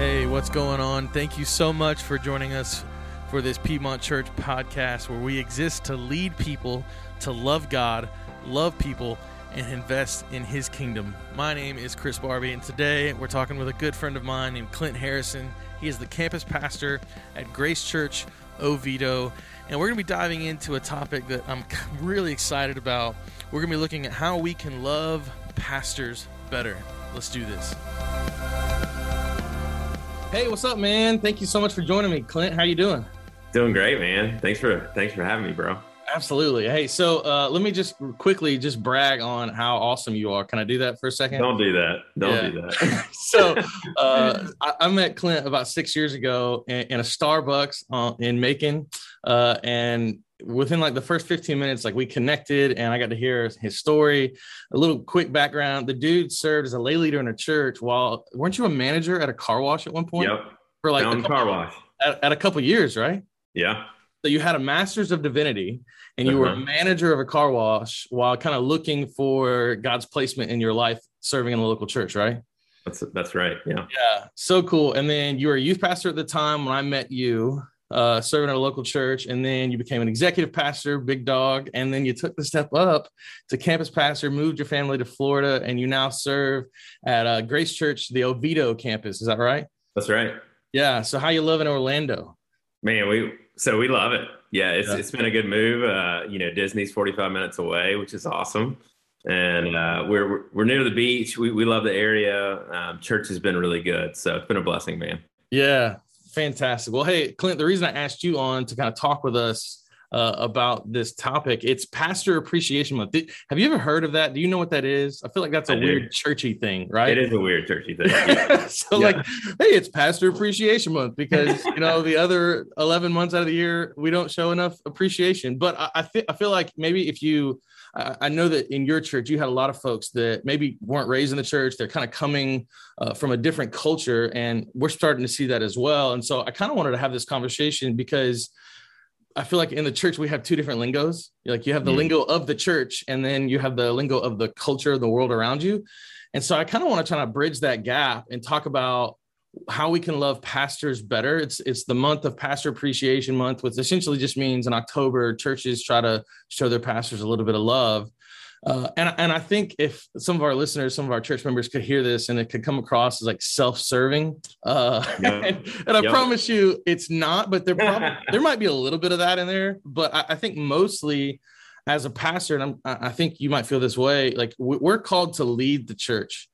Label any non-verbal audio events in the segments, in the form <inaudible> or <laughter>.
Hey, what's going on? Thank you so much for joining us for this Piedmont Church podcast where we exist to lead people to love God, love people, and invest in His kingdom. My name is Chris Barbie, and today we're talking with a good friend of mine named Clint Harrison. He is the campus pastor at Grace Church Oviedo, and we're going to be diving into a topic that I'm <laughs> really excited about. We're going to be looking at how we can love pastors better. Let's do this. Hey, what's up, man? Thank you so much for joining me, Clint. How you doing? Doing great, man. Thanks for thanks for having me, bro. Absolutely. Hey, so uh, let me just quickly just brag on how awesome you are. Can I do that for a second? Don't do that. Don't yeah. do that. <laughs> so uh, I, I, met Clint about six years ago in, in a Starbucks uh, in Macon, uh, and within like the first 15 minutes, like we connected and I got to hear his story. A little quick background. The dude served as a lay leader in a church while weren't you a manager at a car wash at one point? Yep. For like a car wash. At, at, a couple years, right? Yeah. So you had a master's of divinity and you uh-huh. were a manager of a car wash while kind of looking for God's placement in your life serving in a local church, right? That's that's right. Yeah. Yeah. So cool. And then you were a youth pastor at the time when I met you uh, serving at a local church, and then you became an executive pastor, big dog, and then you took the step up to campus pastor, moved your family to Florida, and you now serve at uh, Grace Church, the Oviedo campus. Is that right? That's right. Yeah. So how you live in Orlando? Man, we so we love it. Yeah, it's yeah. it's been a good move. Uh, you know, Disney's 45 minutes away, which is awesome. And uh, we're we're near the beach. We we love the area. Um, church has been really good, so it's been a blessing, man. Yeah, Fantastic. Well, hey, Clint, the reason I asked you on to kind of talk with us uh, about this topic, it's Pastor Appreciation Month. Did, have you ever heard of that? Do you know what that is? I feel like that's a weird churchy thing, right? It is a weird churchy thing. <laughs> so, yeah. like, hey, it's Pastor Appreciation Month because <laughs> you know the other eleven months out of the year we don't show enough appreciation. But I, I, th- I feel like maybe if you I know that in your church, you had a lot of folks that maybe weren't raised in the church. They're kind of coming uh, from a different culture, and we're starting to see that as well. And so I kind of wanted to have this conversation because I feel like in the church we have two different lingos. Like you have the mm. lingo of the church, and then you have the lingo of the culture, the world around you. And so I kind of want to try to bridge that gap and talk about how we can love pastors better. It's it's the month of Pastor Appreciation Month, which essentially just means in October churches try to show their pastors a little bit of love. Uh, and and I think if some of our listeners, some of our church members could hear this, and it could come across as like self-serving, uh, <laughs> yep. and, and, I yep. promise you, it's not. But there probably <laughs> there might be a little bit of that in there. But I, I think mostly, as a pastor, and I'm, I think you might feel this way, like we're called to lead the church,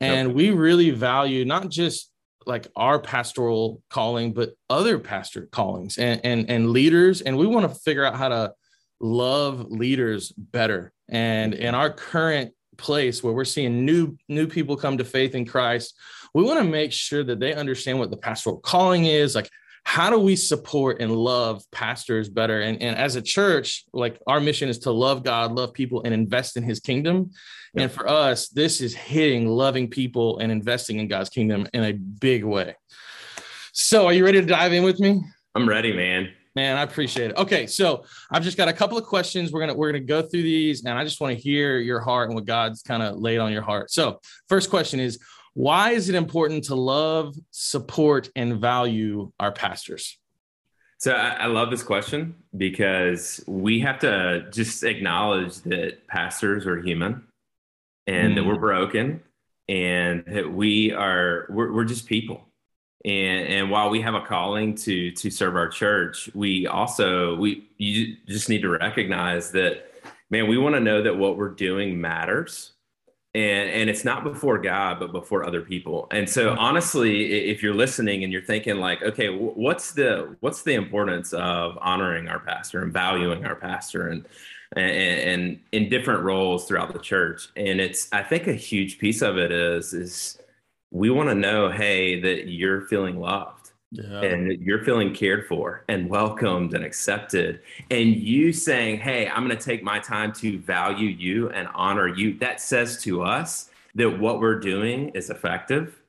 and yep. we really value not just like our pastoral calling, but other pastor callings and, and, and leaders. And we want to figure out how to love leaders better. And in our current place where we're seeing new new people come to faith in Christ, we want to make sure that they understand what the pastoral calling is, like how do we support and love pastors better? And, and as a church like our mission is to love god love people and invest in his kingdom. And for us this is hitting loving people and investing in god's kingdom in a big way. So are you ready to dive in with me? I'm ready man man i appreciate it okay so i've just got a couple of questions we're gonna we're gonna go through these and i just want to hear your heart and what god's kind of laid on your heart so first question is why is it important to love, support, and value our pastors? So I, I, love this question because we have to just acknowledge that pastors are human and mm. that we're mm. broken and that we are we're, we're just people. And, and while we have a calling to to serve our church, we also we you just need to recognize that man, we want to know that what we're doing matters. And and it's not before god but before other people. And so honestly if you're listening and you're thinking like okay what's the what's the importance of honoring our pastor and valuing our pastor and and, and in different roles throughout the church? And it's i think a huge piece of it is is we want to know hey that you're feeling loved yeah. and you're feeling cared for and welcomed and accepted. And you saying hey i'm going to take my time to value you and honor you that says to us that what we're doing is effective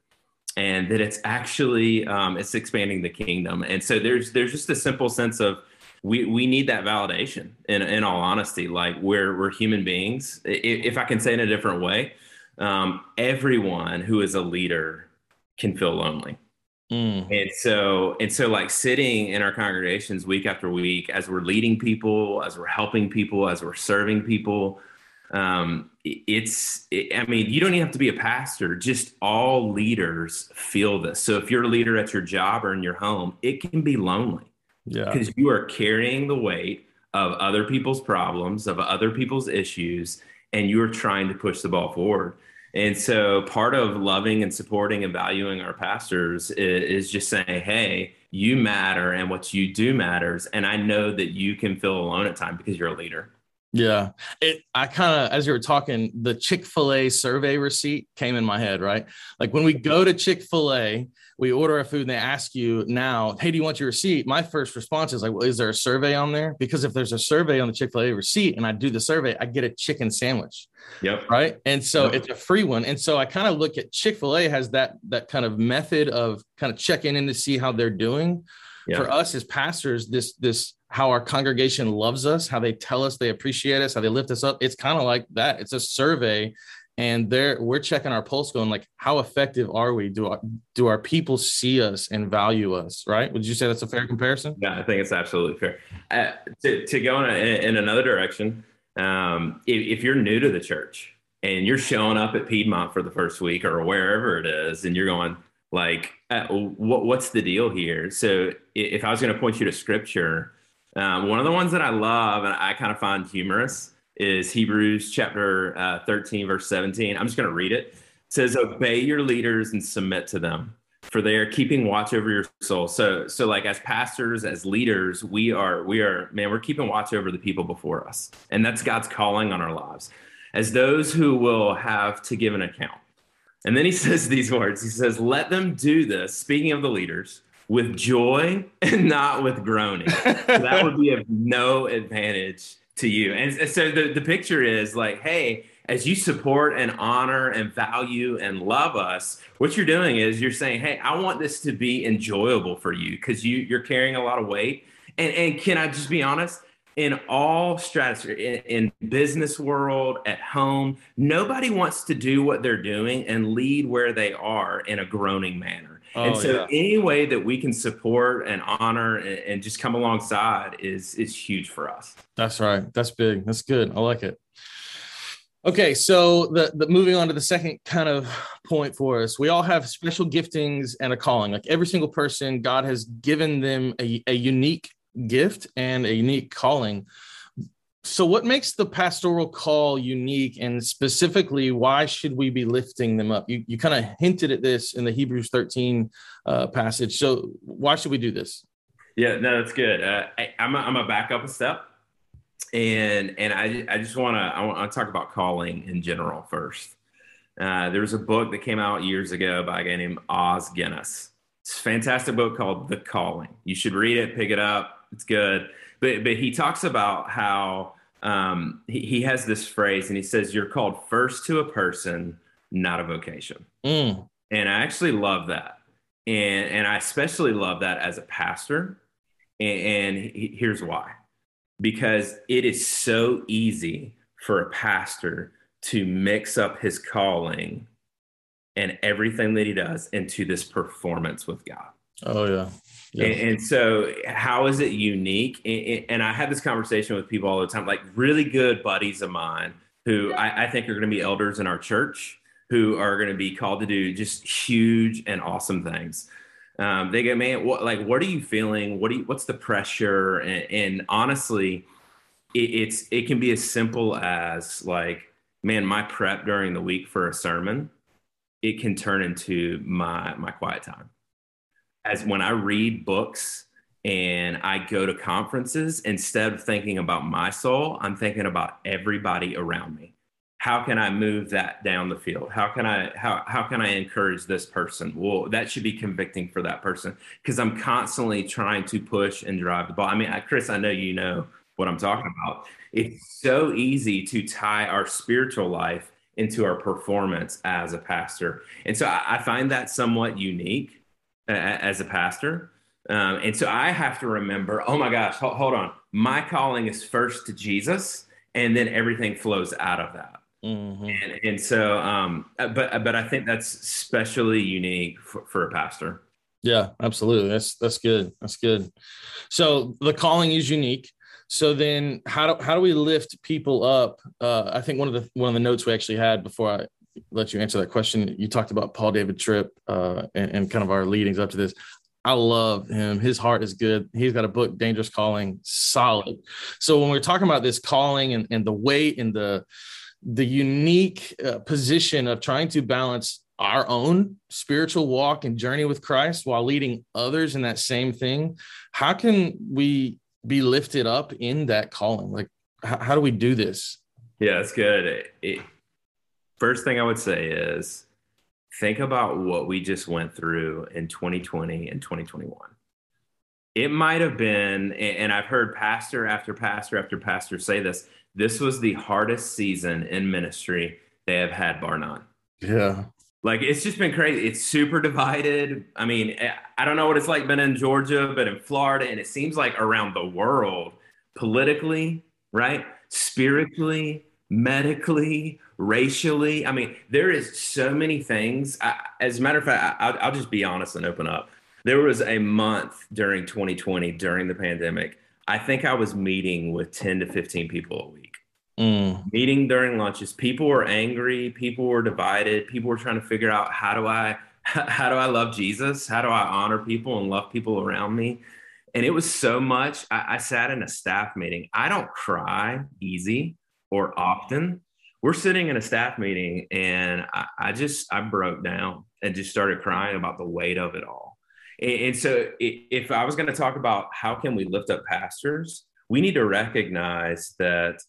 and that it's actually um, it's expanding the kingdom. And so there's there's just a simple sense of we we need that validation in in all honesty. Like we're we're human beings. If, i can say it in a different way um, everyone who is a leader can feel lonely Mm. And so, and so, like sitting in our congregations week after week, as we're leading people, as we're helping people, as we're serving people, um, it's, it, I mean, you don't even have to be a pastor, just all leaders feel this. So if you're a leader at your job or in your home, it can be lonely. Yeah. Because you are carrying the weight of other people's problems, of other people's issues, and you're trying to push the ball forward. And so part of loving and supporting and valuing our pastors is, is, just saying, hey, you matter and what you do matters. And I know that you can feel alone at times because you're a leader. Yeah. It I kind of as you were talking, the Chick-fil-A survey receipt came in my head, right? Like when we go to Chick-fil-A, we order our food and they ask you now, hey, do you want your receipt? My first response is like, well, is there a survey on there? Because if there's a survey on the Chick-fil-A receipt and I do the survey, I get a chicken sandwich. Yep. Right. And so yep. it's a free one. And so I kind of look at Chick-fil-A has that that kind of method of kind of checking in to see how they're doing. Yep. For us as pastors, this this how our congregation loves us, how they tell us they appreciate us, how they lift us up. It's kind of like that. It's a survey, and there we're checking our pulse, going like, how effective are we? Do our, do our people see us and value us? Right? Would you say that's a fair comparison? Yeah, I think it's absolutely fair. Uh, to to go in, a, in another direction, um, if, if you're new to the church and you're showing up at Piedmont for the first week or wherever it is, and you're going like, uh, what, what's the deal here? So if I was going to point you to scripture um, one of the ones that I love and I kind of find humorous is Hebrews chapter uh, 13, verse 17. I'm just going to read it. It says, Obey your leaders and submit to them, for they are keeping watch over your soul. So, so like as pastors, as leaders, we are, we are, man, we're keeping watch over the people before us. And that's God's calling on our lives as those who will have to give an account. And then he <laughs> says these words He says, Let them do this, speaking of the leaders with joy and not with groaning. so that would be of no advantage to you. And so the, the picture is like, hey, as you support and honor and value and love us, what you're doing is you're saying, hey, I want this to be enjoyable for you because you, you're carrying a lot of weight. And, and can I just be honest? In all stratosphere in, in, business world at home nobody wants to do what they're doing and lead where they are in a groaning manner. Oh, and so yeah. any way that we can support and honor and, and just come alongside is is huge for us. That's right. That's big. That's good. I like it. Okay, so the, the moving on to the second kind of point for us, we all have special giftings and a calling. Like every single person, God has given them a, a unique gift and a unique calling. So, what makes the pastoral call unique, and specifically, why should we be lifting them up? You, you kind of hinted at this in the Hebrews 13 uh, passage. So, why should we do this? Yeah, no, that's good. Uh, I, am I'm a back up a step, and and I I just want to I want to talk about calling in general first. Uh, there was a book that came out years ago by a guy named Os Guinness. It's a fantastic book called The Calling. You should read it, pick it up it's good. But but he talks about how um, he, he has this phrase, and he says, "You're called first to a person, not a vocation." Mm. And I actually love that, and and I especially love that as a pastor. And, and he, here's why: because it is so easy for a pastor to mix up his calling and everything that he does into this performance with God. Oh yeah. And, and, so, how is it unique? And, and, I have this conversation with people all the time, like really good buddies of mine who I, I think are going to be elders in our church, who are going to be called to do just huge and awesome things. Um, they go, man, what like what are you feeling? What do you, what's the pressure? And, and honestly, it, it's it can be as simple as like, man, my prep during the week for a sermon, it can turn into my my quiet time as when I read books and I go to conferences, instead of thinking about my soul, I'm thinking about everybody around me. How can I move that down the field? How can I how how can I encourage this person? Well, that should be convicting for that person because I'm constantly trying to push and drive the ball. I mean, I, Chris, I know you know what I'm talking about. It's so easy to tie our spiritual life into our performance as a pastor, and so I, I find that somewhat unique as a pastor. Um, and so I have to remember, oh my gosh, hold, hold, on. My calling is first to Jesus, and then everything flows out of that. Mm-hmm. And, and so, um, but but I think that's especially unique for, for a pastor. Yeah, absolutely. That's that's good. That's good. So the calling is unique. So then how do how do we lift people up? Uh, I think one of the one of the notes we actually had before I let you answer that question, you talked about Paul David Tripp uh, and, and kind of our leadings up to this. I love him. His heart is good. He's got a book, Dangerous Calling, solid. So when we're talking about this calling and, and the weight and the the unique uh, position of trying to balance our own spiritual walk and journey with Christ while leading others in that same thing, how can we be lifted up in that calling? Like, how, how do we do this? Yeah, that's good. It, first thing I would say is think about what we just went through in 2020 and 2021. It might have been, and I've heard pastor after pastor after pastor say this this was the hardest season in ministry they have had, bar none. Yeah. Like it's just been crazy. It's super divided. I mean, eh, I don't know what it's like been in Georgia, but in Florida, and it seems like around the world, politically, right? Spiritually, medically, racially. I mean, there is so many things. I, as a matter of fact, I, I'll just be honest and open up. There was a month during 2020, during the pandemic, I think I was meeting with 10 to 15 people a week. Mm. Meeting during lunches, people were angry, people were divided, people were trying to figure out how do I <laughs> how do I love Jesus? How do I honor people and love people around me? And it was so much. I, I sat in a staff meeting. I don't cry easy or often, we're sitting in a staff meeting and I, I, just I broke down and just started crying about the weight of it all. And, and so it, if I was going to talk about how can we lift up pastors, we need to recognize that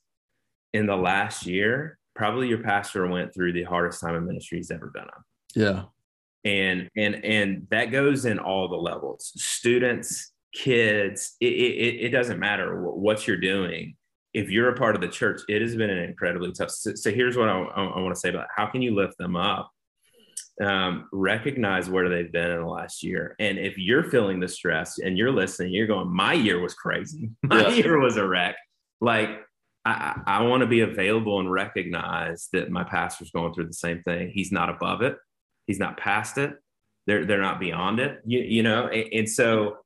in the last year, probably your pastor went through the hardest time in ministry he's ever been on. Yeah. And and and that goes in all the levels. Students, kids, it, it, it doesn't matter what you're doing if you're a part of the church, it has been an incredibly tough. So, so here's what I, I, I want to say about it. how can you lift them up? Um, recognize where they've been in the last year, and if you're feeling the stress and you're listening, you're going, "My year was crazy. <laughs> My yeah. year was a wreck." Like I, I want to be available and recognize that my pastor's going through the same thing. He's not above it. He's not past it. They're they're not beyond it. You, you know, and, and so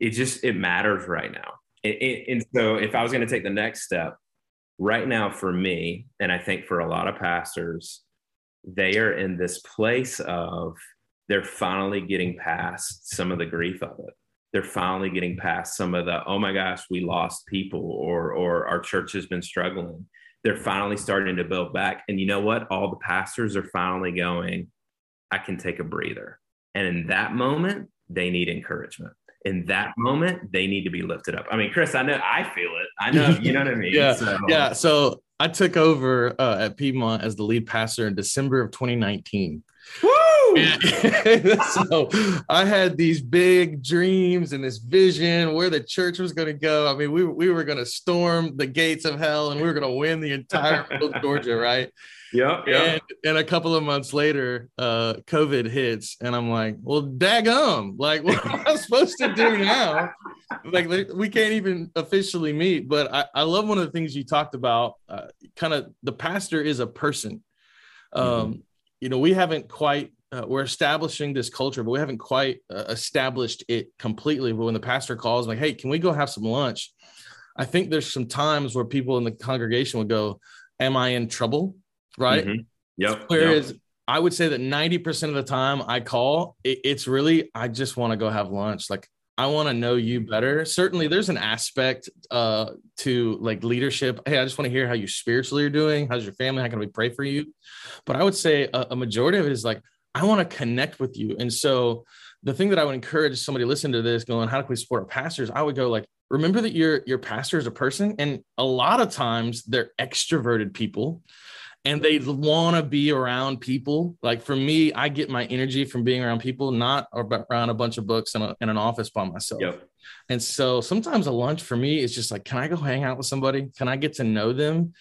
it just it matters right now and, so if I was going to take the next step, right now for me, and I think for a lot of pastors, they are in this place of they're finally getting past some of the grief of it. They're finally getting past some of the, oh my gosh, we lost people or or our church has been struggling. They're finally starting to build back. And you know what? All the pastors are finally going, I can take a breather. And in that moment, they need encouragement in that moment, they need to be lifted up. I mean, Chris, I know I feel it. I know, you know what I <laughs> mean? yeah. So. Yeah. So I took over uh, at Piedmont as the lead pastor in December of 2019. <laughs> So I had these big dreams and this vision where the church was going to go. I mean, we, we were going to storm the gates of hell and we were going to win the entire <laughs> Georgia, right? Yeah, yeah. And, and, a couple of months later, uh, COVID hits, and I'm like, well, daggum, like, <laughs> what am I supposed to do now? like, we can't even officially meet. But I, I love one of the things you talked about. Uh, kind of, the pastor is a person. Um, mm-hmm. You know, we haven't quite. Uh, we're establishing this culture, but we haven't quite uh, established it completely. But when the pastor calls, like, "Hey, can we go have some lunch?" I think there's some times where people in the congregation would go, "Am I in trouble?" right? Mm-hmm. Yep. Whereas yep. I would say that 90% of the time I call, it, it's really, I just want to go have lunch. Like, I want to know you better. Certainly, there's an aspect uh, to like leadership. Hey, I just want to hear how you spiritually are doing. How's your family? How can we pray for you? But I would say a, a majority of it is like, I want to connect with you. And so, the thing that I would encourage somebody listen to this going, how do we support our pastors? I would go like, remember that your your pastor is a person, and a lot of times they're extroverted people and they want to be around people. Like for me, I get my energy from being around people, not around a bunch of books in, a, in an office by myself. Yep. And so sometimes a lunch for me is just like, can I go hang out with somebody? Can I get to know them?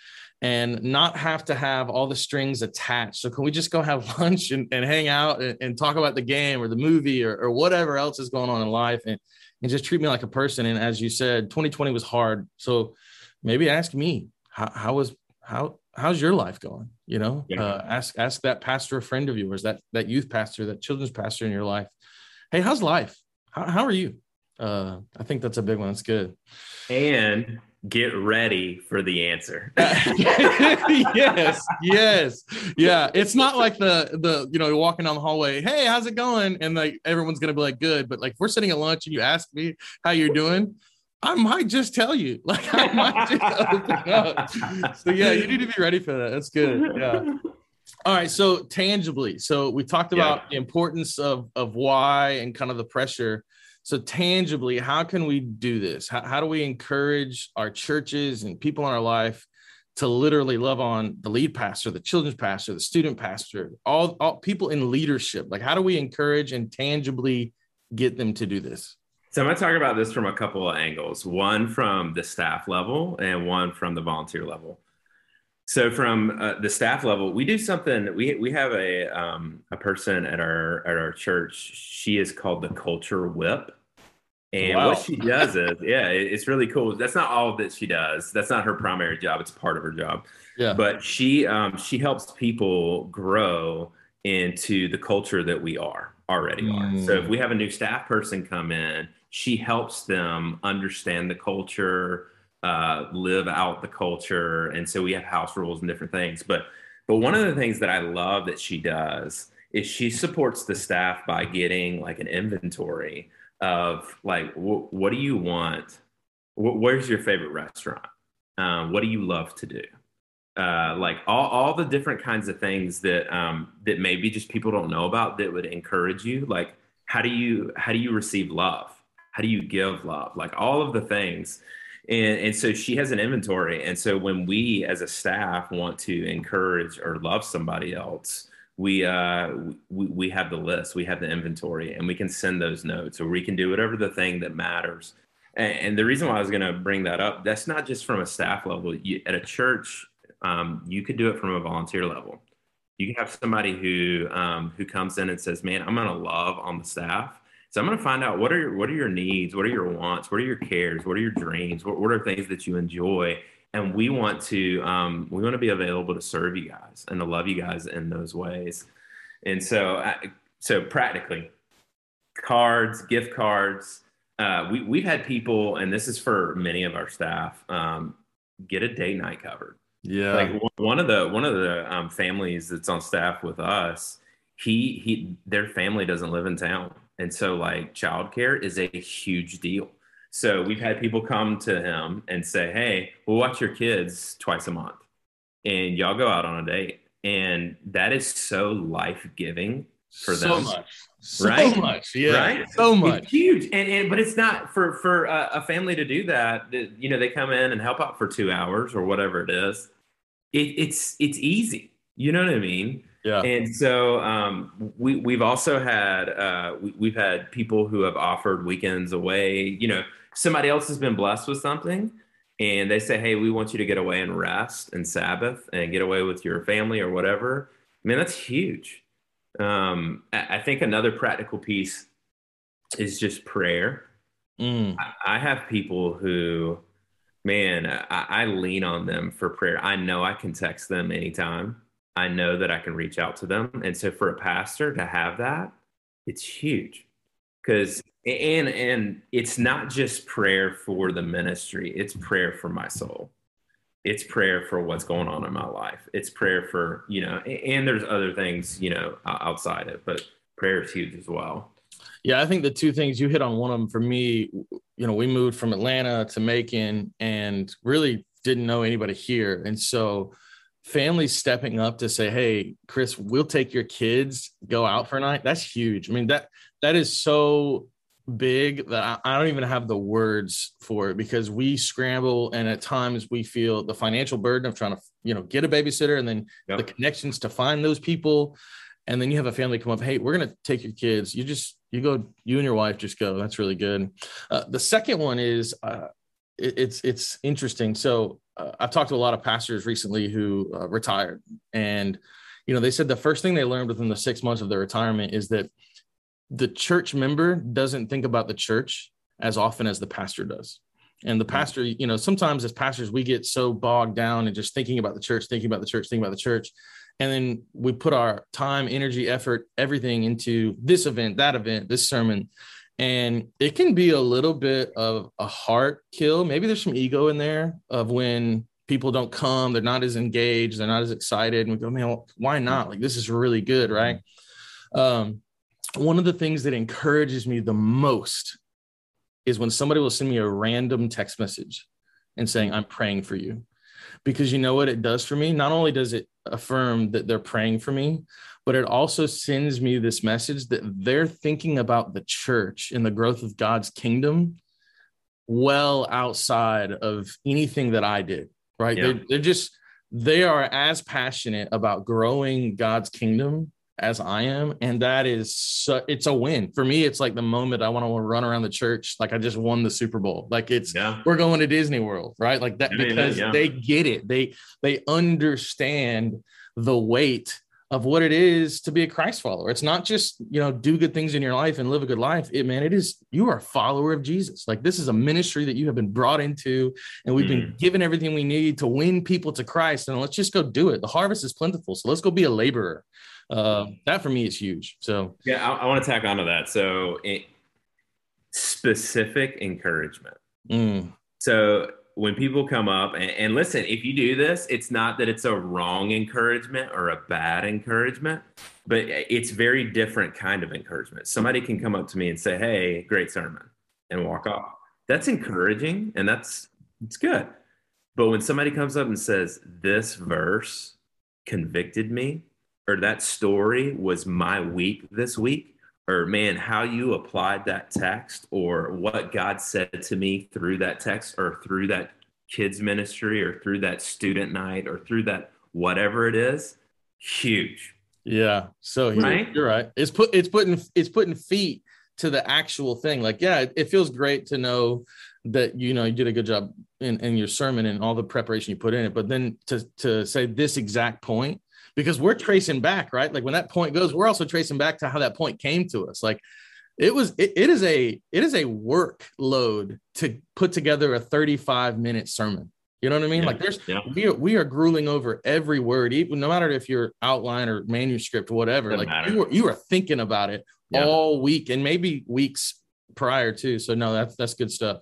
And not have to have all the strings attached. So, can we just go have <laughs> lunch and, and hang out and, and, talk about the game or the movie or, or whatever else is going on in life and, and just treat me like a person? And as you said, 2020 was hard. So, maybe ask me, how, how was how how's your life going you know yeah. uh, ask ask that pastor a friend of yours that that youth pastor that children's pastor in your life hey, how's life? How, how are you? Uh, I think that's a big one. That's good. And get ready for the answer. <laughs> yes, yes, yeah. It's not like the the you know walking down the hallway. Hey, how's it going? And like everyone's gonna be like good, but like if we're sitting at lunch and you ask me how you're doing. I might just tell you, <laughs> like I might just open up. So yeah, you need to be ready for that. That's good. Yeah. All right. So tangibly, so we talked about yeah. the importance of of why and kind of the pressure. So, tangibly, how can we do this? How, how do we encourage our churches and people in our life to literally love on the lead pastor, the children's pastor, the student pastor, all, all people in leadership? Like, how do we encourage and tangibly get them to do this? So, I'm going to talk about this from a couple of angles one from the staff level and one from the volunteer level. So from uh, the staff level, we do something. We we have a um, a person at our at our church. She is called the culture whip, and wow. what she does is, yeah, it's really cool. That's not all that she does. That's not her primary job. It's part of her job. Yeah. But she um, she helps people grow into the culture that we are already mm. are. So if we have a new staff person come in, she helps them understand the culture uh, live out the culture. And so we have house rules and different things. But but one of the things that I love that she does is she supports the staff by getting like an inventory of like wh- what do you want? Wh- where's your favorite restaurant? Um, what do you love to do? Uh, like all, all the different kinds of things that um, that maybe just people don't know about that would encourage you. Like how do you how do you receive love? How do you give love? Like all of the things and, and so she has an inventory. And so when we as a staff want to encourage or love somebody else, we uh we, we have the list, we have the inventory, and we can send those notes or we can do whatever the thing that matters. And, and the reason why I was going to bring that up, that's not just from a staff level. You, at a church, um, you could do it from a volunteer level. You can have somebody who um, who comes in and says, "Man, I'm going to love on the staff." So I'm going to find out what are your, what are your needs, what are your wants, what are your cares, what are your dreams, what, what are things that you enjoy, and we want to um, we want to be available to serve you guys and to love you guys in those ways. And so so practically, cards, gift cards. Uh, we we've had people, and this is for many of our staff, um, get a date night covered. Yeah, like one of the one of the um, families that's on staff with us, he he their family doesn't live in town and so, like, childcare is a huge deal. So, we've had people come to him and say, Hey, we'll watch your kids twice a month and y'all go out on a date. And that is so life giving for them. so them. Much. So right? So much. Yeah. Right. So much. It's huge. And, and but it's not for for a, a family to do that. You know, they come in and help out for two hours or whatever it is. It, it's it's easy. You know what I mean? Yeah. And so um, we we've also had uh, we, have had people who have offered weekends away. You know, somebody else has been blessed with something, and they say, "Hey, we want you to get away and rest and Sabbath and get away with your family or whatever." I mean, that's huge. Um, I, I think another practical piece is just prayer. Mm. I, I have people who, man, I, I lean on them for prayer. I know I can text them anytime I know that I can reach out to them. And so for a pastor to have that, it's huge. Cause and and it's not just prayer for the ministry, it's prayer for my soul. It's prayer for what's going on in my life. It's prayer for, you know, and there's other things, you know, outside it, but prayer is huge as well. Yeah, I think the two things you hit on one of them for me, you know, we moved from Atlanta to Macon and really didn't know anybody here. And so families stepping up to say, "Hey, Chris, we'll take your kids go out for a night." That's huge. I mean that that is so big that I, I don't even have the words for it because we scramble and at times we feel the financial burden of trying to you know get a babysitter and then yep. the connections to find those people and then you have a family come up hey we're going to take your kids you just you go you and your wife just go that's really good uh, the second one is uh, it, it's it's interesting so uh, I've talked to a lot of pastors recently who uh, retired, and you know they said the first thing they learned within the six months of their retirement is that the church member doesn't think about the church as often as the pastor does. And the pastor, you know, sometimes as pastors, we get so bogged down and just thinking about the church, thinking about the church, thinking about the church. and then we put our time energy effort everything into this event that event this sermon and it can be a little bit of a heart kill. Maybe there's some ego in there of when people don't come they're not as engaged they're not as excited and we go man why not? Like this is really good right? Um, one of the things that encourages me the most is when somebody will send me a random text message and saying i'm praying for you because you know what it does for me not only does it affirm that they're praying for me but it also sends me this message that they're thinking about the church and the growth of god's kingdom well outside of anything that i did right yeah. they're, they're just they are as passionate about growing god's kingdom as I am. And that is, su- it's a win for me. It's like the moment I want to run around the church. Like I just won the Super Bowl. Like it's, yeah. we're going to Disney world, right? Like that, because yeah. they get it. They, they understand the weight of what it is to be a Christ follower. It's not just, you know, do good things in your life and live a good life. It, man, it is, you are a follower of Jesus. Like this is a ministry that you have been brought into and we've mm. been given everything we need to win people to Christ. And let's just go do it. The harvest is plentiful. So let's go be a laborer uh, that for me is huge. So yeah, I, I want to tack onto that. So it, specific encouragement. Mm. So when people come up and, and, listen, if you do this, it's not that it's a wrong encouragement or a bad encouragement, but it's very different kind of encouragement. Somebody can come up to me and say, "Hey, great sermon," and walk off. That's encouraging, and that's it's good. But when somebody comes up and says, "This verse convicted me," or that story was my week this week or man how you applied that text or what god said to me through that text or through that kids ministry or through that student night or through that whatever it is huge. Yeah so right? you're right. It's put it's putting it's putting feet to the actual thing. Like yeah it, it feels great to know that you know you did a good job in, in your sermon and all the preparation you put in it but then to to say this exact point because we're tracing back, right? Like when that point goes, we're also tracing back to how that point came to us. Like it was, it, it is a, it is a workload to put together a 35 minute sermon. You know what I mean? Yeah, like there's, yeah. we, are, we are grueling over every word, even no matter if you're outline or manuscript or whatever, Doesn't like you were, you are thinking about it yeah. all week and maybe weeks prior to. So no, that's, that's good stuff.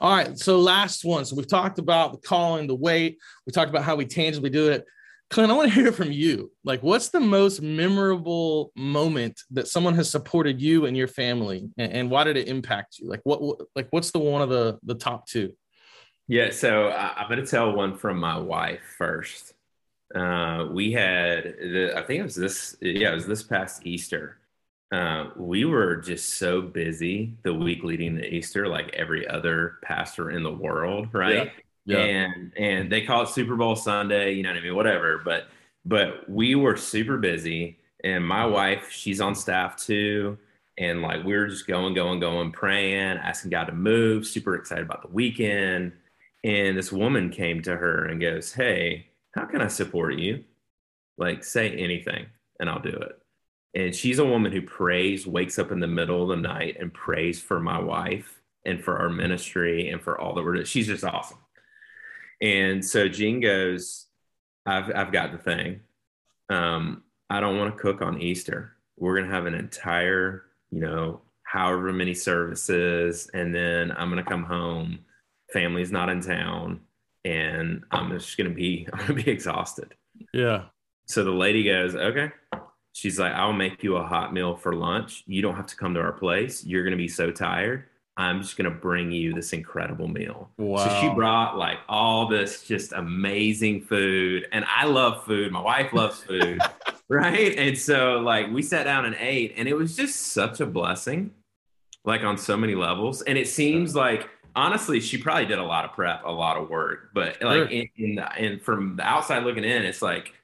All right. So last one. So we've talked about the calling, the weight. We talked about how we tangibly do it. Clint, I want to hear from you. Like, what's the most memorable moment that someone has supported you and your family, and, and why did it impact you? Like, what, what, like, what's the one of the the top two? Yeah, so I, going to tell one from my wife first. Uh, we had, the, I think it was this, yeah, it was this past Easter. Uh, we were just so busy the week leading to Easter, like every other pastor in the world, right? Yeah yeah. and and they call it Super Bowl Sunday, you know what I mean, whatever. But but we were super busy, and my mm-hmm. wife, she's on staff too, and like we were just going, going, going, praying, asking God to move, super excited about the weekend. And this woman came to her and goes, "Hey, how can I support you? Like, say anything, and I'll do it." And she's a woman who prays, wakes up in the middle of the night and prays for my wife and for our ministry and for all that we're doing. She's just awesome. And so Gene goes, I've, I've got the thing. Um, I don't want to cook on Easter. We're going to have an entire, you know, however many services. And then I'm going to come home. Family's not in town. And I'm just going to be, <laughs> I'm going to be exhausted. Yeah. So the lady goes, okay. She's like, I'll make you a hot meal for lunch. You don't have to come to our place. You're going to be so tired. I'm just going to bring you this incredible meal. Wow. So she brought like all this just amazing food. And I love food. My wife loves food. <laughs> right. And so, like, we sat down and ate, and it was just such a blessing, like, on so many levels. And it seems like, honestly, she probably did a lot of prep, a lot of work. But, like, sure. in, in the, and from the outside looking in, it's like,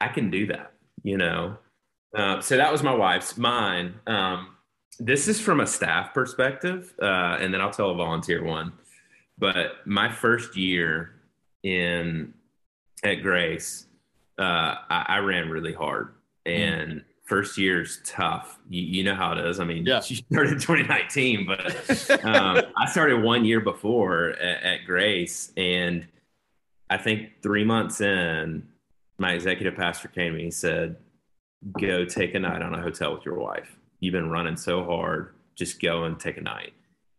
I can do that, you know? Uh, so that was my wife's. Mine. Um, this is from a staff perspective, uh, and then I'll tell a volunteer one. But my first year in at Grace, uh, I, I, ran really hard, and mm. first year's tough. You, you, know how it is. I mean, yeah. she started 2019, but <laughs> um, I started one year before at, at Grace, and I think three months in, my executive pastor came to me. He said, "Go take a night on a hotel with your wife. You've been running so hard. Just go and take a night."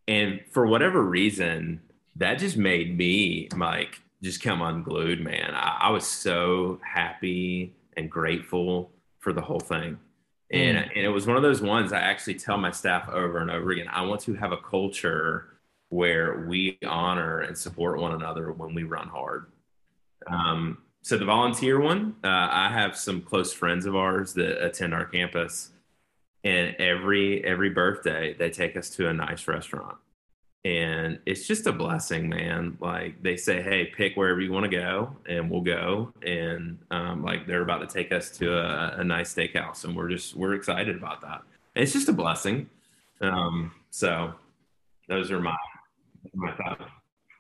And for whatever reason, that just made me like just come unglued, man. I, I was so happy and grateful for the whole thing. And, mm. and it was one of those ones I actually tell my staff over and over again. I want to have a culture where we honor and support one another when we run hard. Um, so the volunteer one, uh, I have some close friends of ours that attend our campus, and every every birthday they take us to a nice restaurant. And it's just a blessing man. Like they say hey pick wherever you want to go and we'll go. And um, like they're about to take us to a, a, nice steakhouse and we're just we're excited about that. And it's just a blessing. Um, so those are my my thoughts.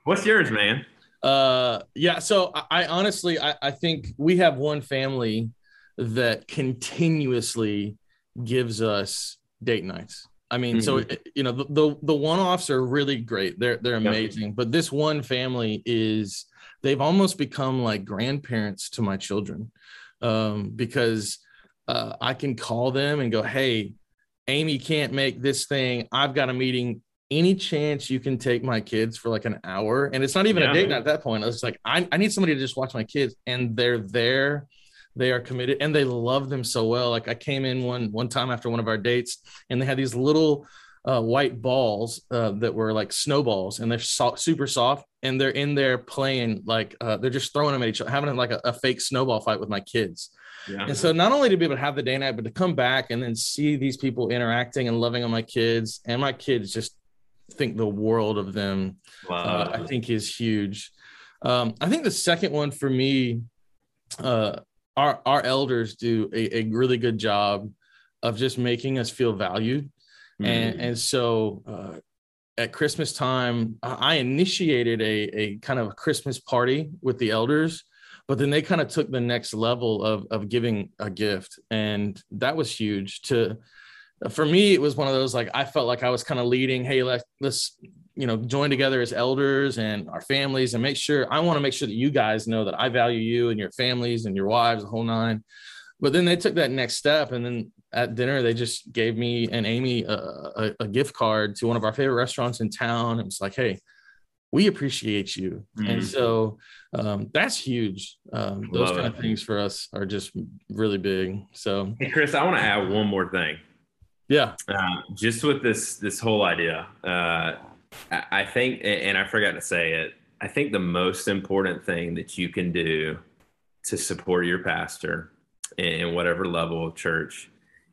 What's yours man? Uh yeah so i, I honestly I, I think we have one family that continuously gives us date nights I mean, mm-hmm. so you know the the, the one offs are really great. They're they're amazing. Yep. But this one family is they've almost become like grandparents to my children um, because uh, I can call them and go, "Hey, Amy can't make this thing. I've got a meeting. Any chance you can take my kids for like an hour?" And it's not even yeah. a date night at that point. I was like, I, I need somebody to just watch my kids, and they're there they are committed and they love them so well like i came in one one time after one of our dates and they had these little uh, white balls uh, that were like snowballs and they're so- super soft and they're in there playing like uh, they're just throwing them at each other having like a, a fake snowball fight with my kids yeah. And so not only to be able to have the day night, but to come back and then see these people interacting and loving on my kids, and my kids just think the world of them. Wow. Uh, I think is huge. Um, I think the second one for me, uh, our our elders do a, a really good job of just making us feel valued mm-hmm. and and so uh, at christmas time i initiated a, a kind of a christmas party with the elders but then they kind of took the next level of of giving a gift and that was huge to for me it was one of those like i felt like i was kind of leading hey let's let's you know join together as elders and our families and make sure i want to make sure that you guys know that i value you and your families and your wives the whole nine. But then they took that next step and then at dinner they just gave me and amy a, a, a gift card to one of our favorite restaurants in town. And it's like hey we appreciate you. Mm-hmm. and so um, that's huge. Um, those Love kind it. of things for us are just really big. So hey chris i want to add one more thing. Yeah. Uh, just with this this whole idea uh, I think, and I forgot to say it, I think the most important thing that you can do to support your pastor in whatever level of church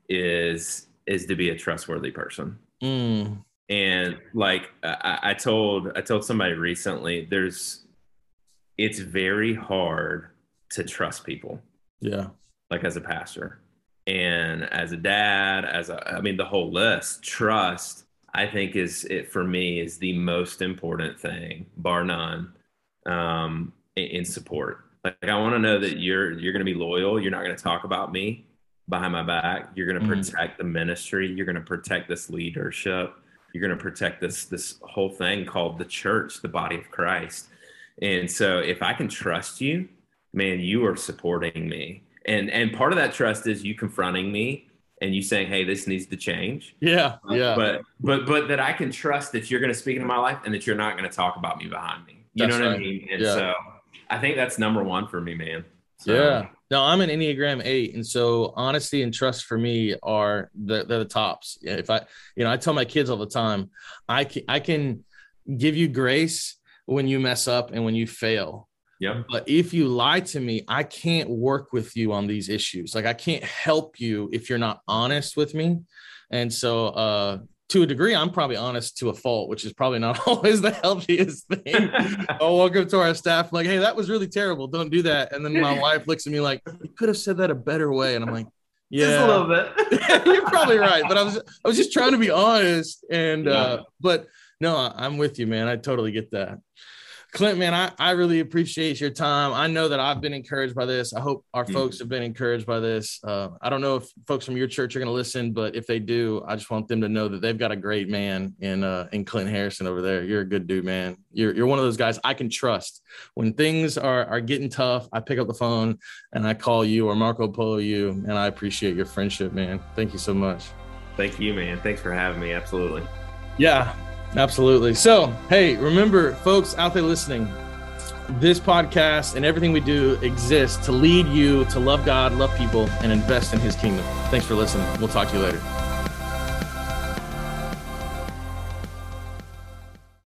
is is to be a trustworthy person. Mm. And like I, I told I told somebody recently, there's it's very hard to trust people. Yeah. Like as a pastor and as a dad, as a I mean the whole list, trust I think is it for me is the most important thing, bar none, um, in, support. Like I want to know that you're you're going to be loyal. You're not going to talk about me behind my back. You're going to mm-hmm. protect the ministry. You're going to protect this leadership. You're going to protect this this whole thing called the church, the body of Christ. And so, if I can trust you, man, you are supporting me. And and part of that trust is you confronting me and you saying, "Hey, this needs to change." Yeah, um, yeah. But but but that I can trust that you're going to speak into my life and that you're not going to talk about me behind me. You that's know what right. I mean? And yeah. so I think that's number one for me, man. So, yeah. No, I'm an Enneagram eight, and so honesty and trust for me are the the tops. If I, you know, I tell my kids all the time, I can I can give you grace when you mess up and when you fail yeah. But if you lie to me, I can't work with you on these issues. Like I can't help you if you're not honest with me. And so uh to a degree, I'm probably honest to a fault, which is probably not <laughs> always the healthiest thing. <laughs> I'll walk up to our staff, like, hey, that was really terrible. Don't do that. And then my <laughs> wife looks at me like, you could have said that a better way. And I'm like, yeah, just a little bit. you're probably right. But I was I was just trying to be honest. And yeah. uh, but no, I'm with you, man. I totally get that. Clint, man, I, I really appreciate your time. I know that I've been encouraged by this. I hope our mm-hmm. folks have been encouraged by this. Uh, I don't know if folks from your church are going to listen, but if they do, I just want them to know that they've got a great man in uh, in Clint Harrison over there. You're a good dude, man. You're you're one of those guys I can trust. When things are are getting tough, I pick up the phone and I call you or Marco Polo you, and I appreciate your friendship, man. Thank you so much. Thank you, man. Thanks for having me. Absolutely. Yeah, absolutely. So, hey, remember, folks out there listening, this podcast and everything we do exists to lead you to love God, love people, and invest in his kingdom. Thanks for listening. We'll talk to you later.